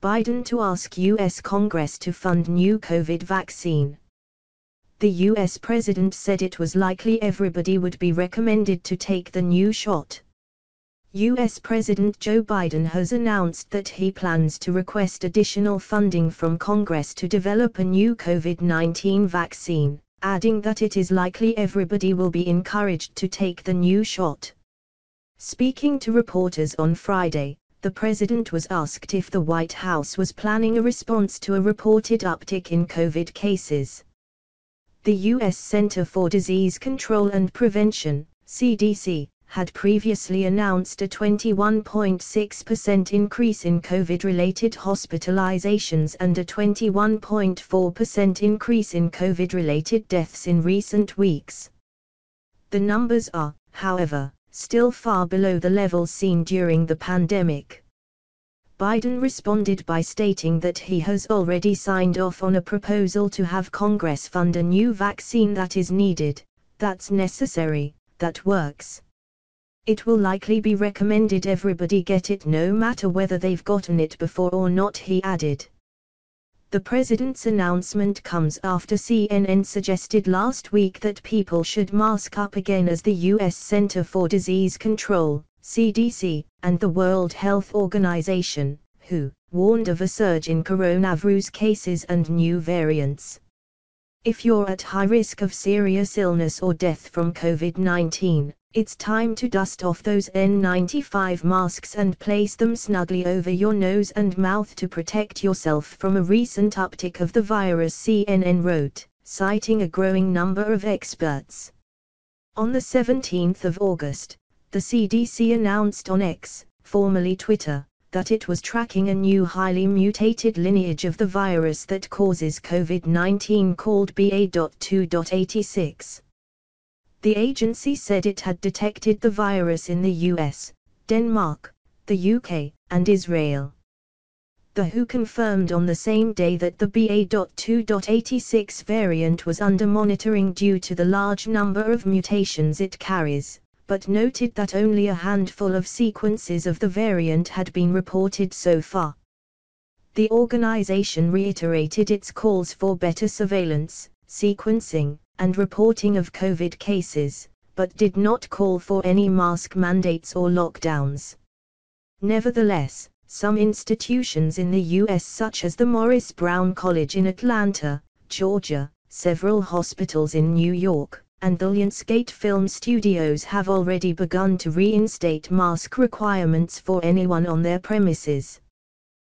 Biden to ask U.S. Congress to fund new COVID vaccine. The U.S. President said it was likely everybody would be recommended to take the new shot. U.S. President Joe Biden has announced that he plans to request additional funding from Congress to develop a new COVID 19 vaccine, adding that it is likely everybody will be encouraged to take the new shot. Speaking to reporters on Friday, the president was asked if the White House was planning a response to a reported uptick in COVID cases. The U.S. Center for Disease Control and Prevention, CDC, had previously announced a 21.6% increase in COVID related hospitalizations and a 21.4% increase in COVID related deaths in recent weeks. The numbers are, however, still far below the levels seen during the pandemic. Biden responded by stating that he has already signed off on a proposal to have Congress fund a new vaccine that is needed, that's necessary, that works. It will likely be recommended everybody get it no matter whether they've gotten it before or not, he added. The president's announcement comes after CNN suggested last week that people should mask up again as the U.S. Center for Disease Control, CDC, and the World Health Organization, WHO, warned of a surge in coronavirus cases and new variants. If you're at high risk of serious illness or death from COVID 19, it's time to dust off those N95 masks and place them snugly over your nose and mouth to protect yourself from a recent uptick of the virus, CNN wrote, citing a growing number of experts. On the 17th of August, the CDC announced on X, formerly Twitter, that it was tracking a new highly mutated lineage of the virus that causes COVID 19 called BA.2.86 the agency said it had detected the virus in the US, Denmark, the UK, and Israel. The WHO confirmed on the same day that the BA.2.86 variant was under monitoring due to the large number of mutations it carries, but noted that only a handful of sequences of the variant had been reported so far. The organization reiterated its calls for better surveillance, sequencing, and reporting of COVID cases, but did not call for any mask mandates or lockdowns. Nevertheless, some institutions in the U.S., such as the Morris Brown College in Atlanta, Georgia, several hospitals in New York, and the Lionsgate Film Studios have already begun to reinstate mask requirements for anyone on their premises.